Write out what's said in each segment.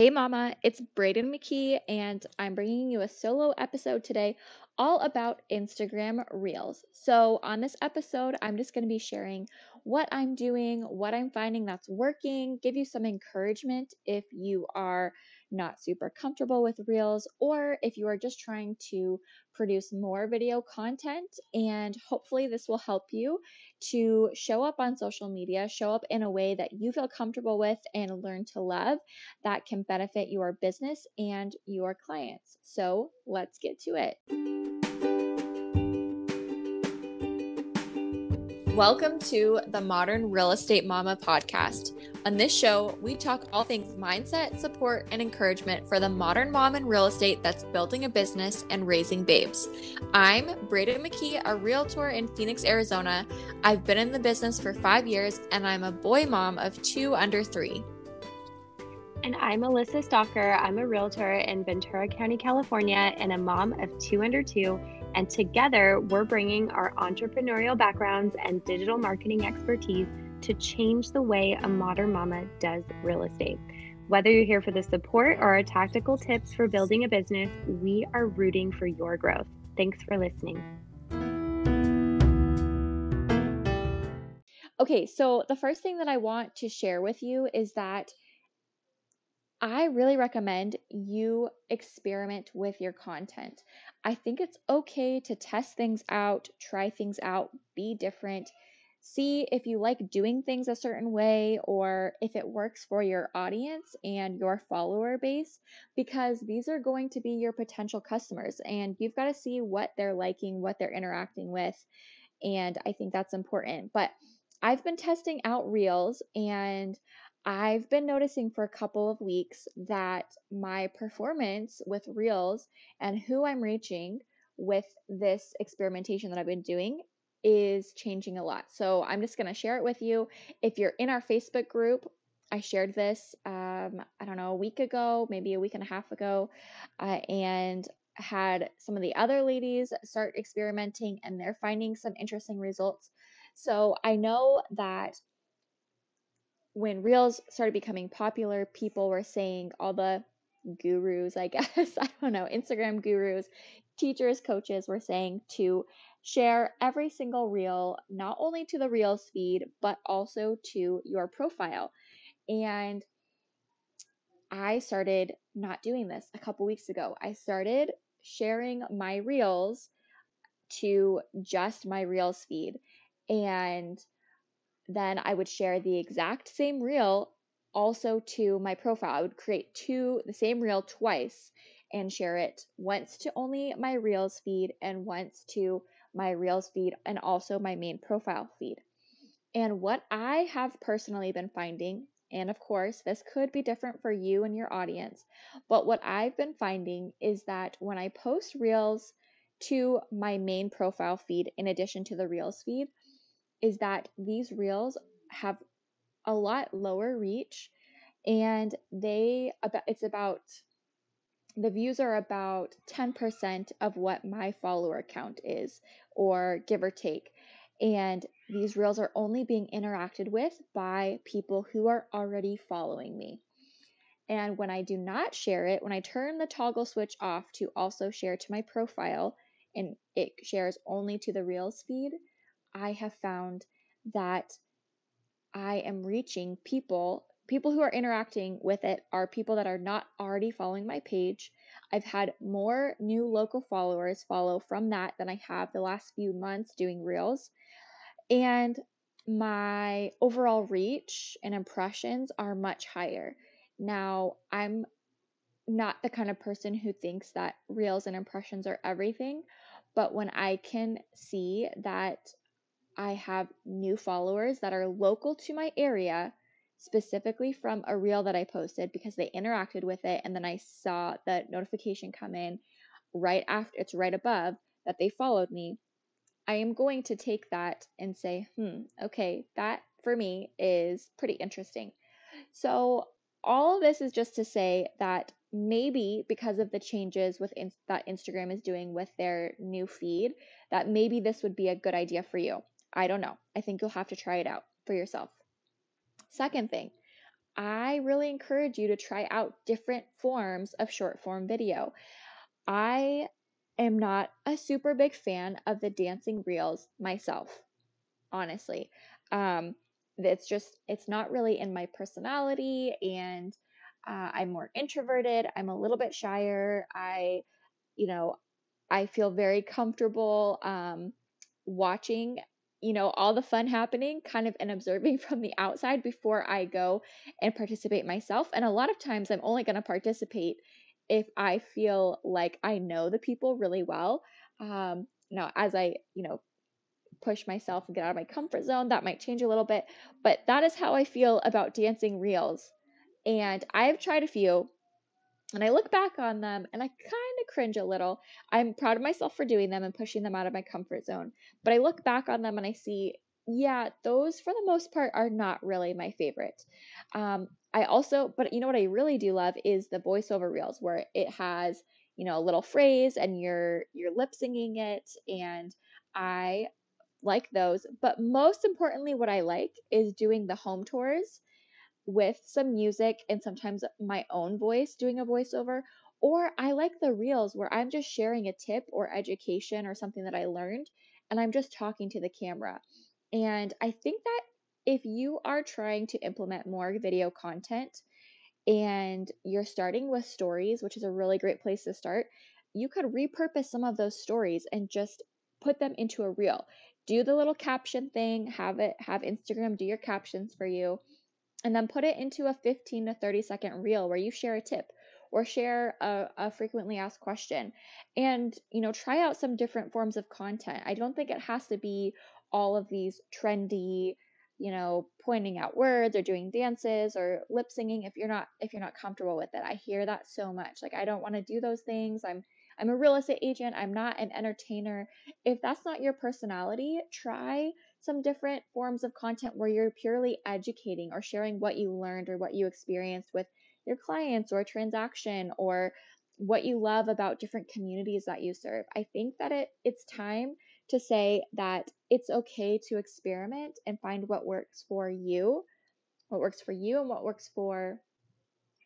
Hey Mama, it's Braiden McKee, and I'm bringing you a solo episode today all about Instagram Reels. So, on this episode, I'm just going to be sharing what I'm doing, what I'm finding that's working, give you some encouragement if you are not super comfortable with Reels or if you are just trying to produce more video content. And hopefully, this will help you to show up on social media, show up in a way that you feel comfortable with and learn to love that can benefit your business and your clients. So, let's get to it. Welcome to the Modern Real Estate Mama podcast. On this show, we talk all things mindset, support, and encouragement for the modern mom in real estate that's building a business and raising babes. I'm Braiden McKee, a realtor in Phoenix, Arizona. I've been in the business for five years, and I'm a boy mom of two under three. And I'm Alyssa Stalker. I'm a realtor in Ventura County, California, and a mom of two under two and together, we're bringing our entrepreneurial backgrounds and digital marketing expertise to change the way a modern mama does real estate. Whether you're here for the support or our tactical tips for building a business, we are rooting for your growth. Thanks for listening. Okay, so the first thing that I want to share with you is that I really recommend you experiment with your content. I think it's okay to test things out, try things out, be different, see if you like doing things a certain way or if it works for your audience and your follower base, because these are going to be your potential customers and you've got to see what they're liking, what they're interacting with. And I think that's important. But I've been testing out Reels and I've been noticing for a couple of weeks that my performance with Reels and who I'm reaching with this experimentation that I've been doing is changing a lot. So I'm just going to share it with you. If you're in our Facebook group, I shared this, um, I don't know, a week ago, maybe a week and a half ago, uh, and had some of the other ladies start experimenting and they're finding some interesting results. So I know that when Reels started becoming popular, people were saying all the gurus, I guess, I don't know, Instagram gurus, teachers, coaches were saying to share every single reel, not only to the Reels feed, but also to your profile. And I started not doing this a couple weeks ago. I started sharing my Reels to just my Reels feed. And then I would share the exact same reel also to my profile. I would create two, the same reel twice and share it once to only my Reels feed and once to my Reels feed and also my main profile feed. And what I have personally been finding, and of course, this could be different for you and your audience, but what I've been finding is that when I post Reels to my main profile feed in addition to the Reels feed, is that these reels have a lot lower reach and they it's about the views are about 10% of what my follower count is or give or take. And these reels are only being interacted with by people who are already following me. And when I do not share it, when I turn the toggle switch off to also share to my profile and it shares only to the Reels feed, I have found that I am reaching people, people who are interacting with it are people that are not already following my page. I've had more new local followers follow from that than I have the last few months doing reels. And my overall reach and impressions are much higher. Now, I'm not the kind of person who thinks that reels and impressions are everything, but when I can see that I have new followers that are local to my area, specifically from a reel that I posted because they interacted with it. And then I saw the notification come in right after it's right above that they followed me. I am going to take that and say, hmm, okay, that for me is pretty interesting. So, all of this is just to say that maybe because of the changes with in- that Instagram is doing with their new feed, that maybe this would be a good idea for you. I don't know. I think you'll have to try it out for yourself. Second thing, I really encourage you to try out different forms of short form video. I am not a super big fan of the dancing reels myself, honestly. Um, it's just, it's not really in my personality, and uh, I'm more introverted. I'm a little bit shyer. I, you know, I feel very comfortable um, watching, you know, all the fun happening kind of and observing from the outside before I go and participate myself. And a lot of times I'm only going to participate if I feel like I know the people really well. Um, now, as I, you know, push myself and get out of my comfort zone, that might change a little bit, but that is how I feel about dancing reels. And I've tried a few and I look back on them and I kind of cringe a little. I'm proud of myself for doing them and pushing them out of my comfort zone. But I look back on them and I see, yeah, those for the most part are not really my favorite. Um, I also, but you know what I really do love is the voiceover reels where it has, you know, a little phrase and you're you're lip singing it and I like those. But most importantly, what I like is doing the home tours with some music and sometimes my own voice doing a voiceover. Or I like the reels where I'm just sharing a tip or education or something that I learned and I'm just talking to the camera. And I think that if you are trying to implement more video content and you're starting with stories, which is a really great place to start, you could repurpose some of those stories and just put them into a reel. Do the little caption thing, have it have Instagram do your captions for you and then put it into a 15 to 30 second reel where you share a tip or share a, a, frequently asked question. And you know try out some different forms of content. I don't think it has to be all of these trendy you know pointing out words or doing dances or lip singing if you're not if you're not comfortable with it. I hear that so much. Like i don't want to do those things. I'm i'm a real estate agent. I'm not an entertainer. If that's not your personality try some different forms of content where you're purely educating or sharing what you learned or what you experienced with your clients or transaction or what you love about different communities that you serve. I think that it it's time to say that it's okay to experiment and find what works for you, what works for you and what works for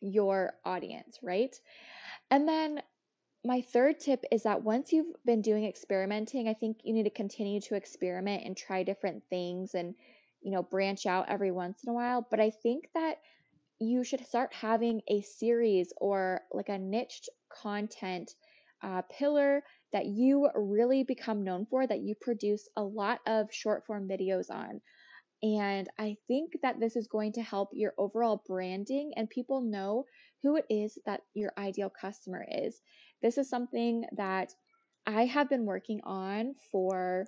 your audience, right? And then my third tip is that once you've been doing experimenting, I think you need to continue to experiment and try different things and, you know, branch out every once in a while. But I think that you should start having a series or like a niched content uh, pillar that you really become known for, that you produce a lot of short form videos on. And I think that this is going to help your overall branding and people know who it is that your ideal customer is. This is something that I have been working on for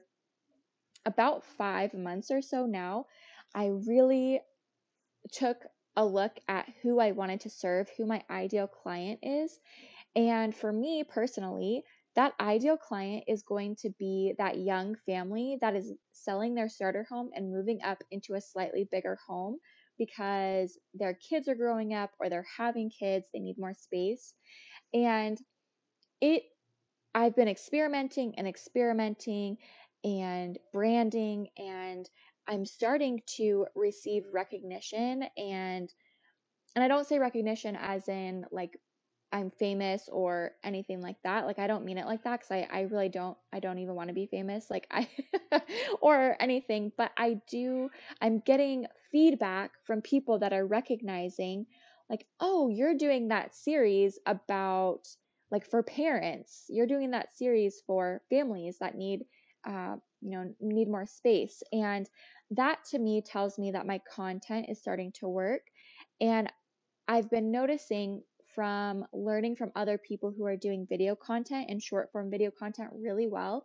about five months or so now. I really took a look at who I wanted to serve, who my ideal client is. And for me personally, that ideal client is going to be that young family that is selling their starter home and moving up into a slightly bigger home because their kids are growing up or they're having kids, they need more space. And it I've been experimenting and experimenting and branding and I'm starting to receive recognition and and I don't say recognition as in like I'm famous or anything like that. Like I don't mean it like that cuz I I really don't I don't even want to be famous like I or anything, but I do I'm getting feedback from people that are recognizing like, "Oh, you're doing that series about like for parents you're doing that series for families that need uh, you know need more space. And that to me tells me that my content is starting to work. And i've been noticing from learning from other people who are doing video content and short form video content really well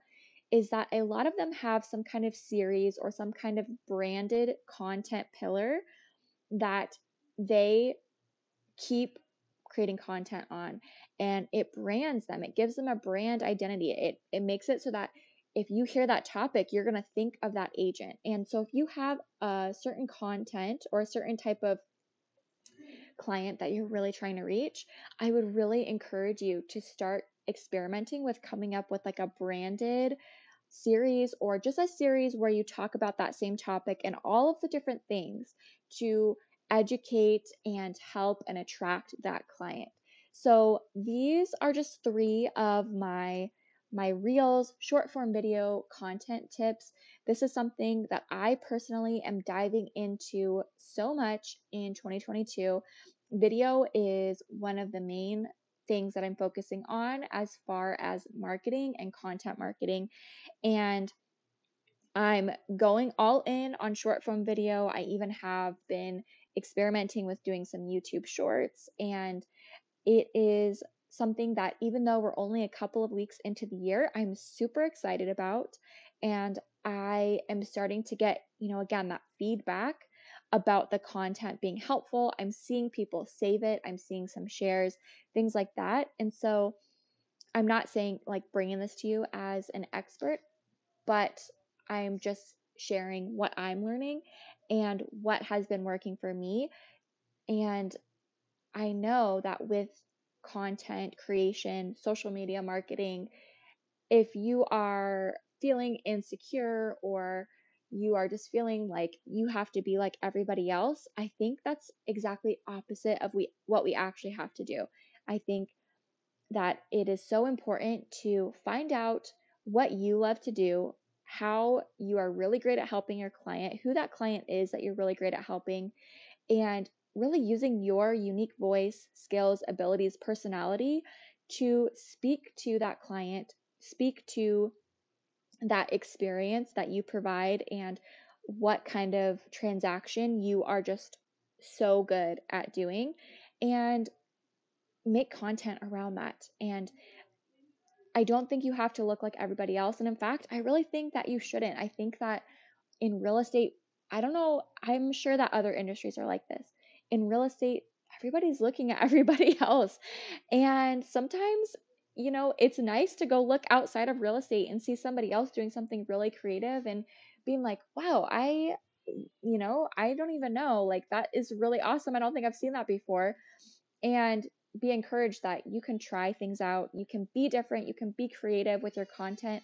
is that a lot of them have some kind of series or some kind of branded content pillar that they keep creating content on and it brands them. It gives them a brand identity. It it makes it so that if you hear that topic you're going to think of that agent. And so if you have a certain content or a certain type of client that you're really trying to reach i would really encourage you to start experimenting with coming up with like a branded series or just a series where you talk about that same topic and all of the different things to educate and help and attract that client. So these are just three of my my reels, short form video content tips. This is something that I personally am diving into so much in 2022. Video is one of the main things that I'm focusing on as far as marketing and content marketing. And I'm going all in on short form video. I even have been experimenting with doing some YouTube shorts and it is something that even though we're only a couple of weeks into the year, I'm super excited about. And I am starting to get, you know, again, that feedback about the content being helpful. I'm seeing people save it, I'm seeing some shares, things like that. And so I'm not saying like bringing this to you as an expert, but I'm just sharing what I'm learning and what has been working for me. And I know that with content creation, social media marketing, if you are feeling insecure or you are just feeling like you have to be like everybody else, I think that's exactly opposite of we what we actually have to do. I think that it is so important to find out what you love to do, how you are really great at helping your client, who that client is that you're really great at helping, and really using your unique voice, skills, abilities, personality to speak to that client, speak to that experience that you provide, and what kind of transaction you are just so good at doing, and make content around that. And I don't think you have to look like everybody else. And in fact, I really think that you shouldn't. I think that in real estate, I don't know, I'm sure that other industries are like this in real estate, everybody's looking at everybody else. And sometimes, you know, it's nice to go look outside of real estate and see somebody else doing something really creative and being like, wow, I, you know, I don't even know. Like, that is really awesome. I don't think I've seen that before. And be encouraged that you can try things out, you can be different, you can be creative with your content,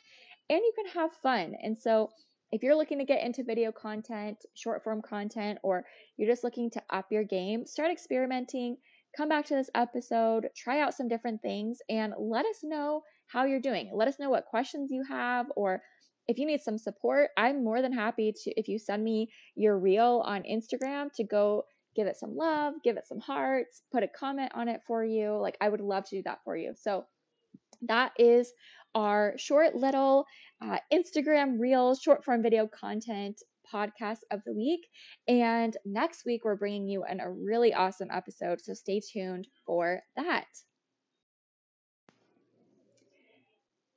and you can have fun. And so, if you're looking to get into video content, short form content, or you're just looking to up your game, start experimenting. Come back to this episode, try out some different things, and let us know how you're doing. Let us know what questions you have, or if you need some support, I'm more than happy to, if you send me your reel on Instagram, to go give it some love, give it some hearts, put a comment on it for you. Like, I would love to do that for you. So, that is our short little uh, Instagram Reels, short form video content podcast of the week. And next week, we're bringing you in a really awesome episode. So stay tuned for that.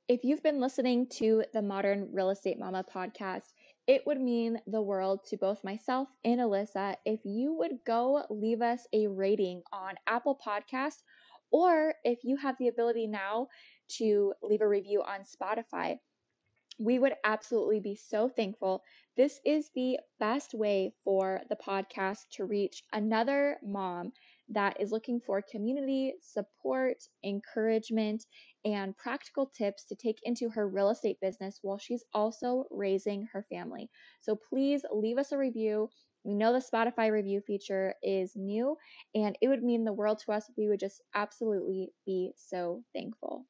If you've been listening to the Modern Real Estate Mama podcast, it would mean the world to both myself and Alyssa if you would go leave us a rating on Apple Podcasts, or if you have the ability now to leave a review on Spotify. We would absolutely be so thankful. This is the best way for the podcast to reach another mom that is looking for community, support, encouragement, and practical tips to take into her real estate business while she's also raising her family. So please leave us a review. We know the Spotify review feature is new and it would mean the world to us. We would just absolutely be so thankful.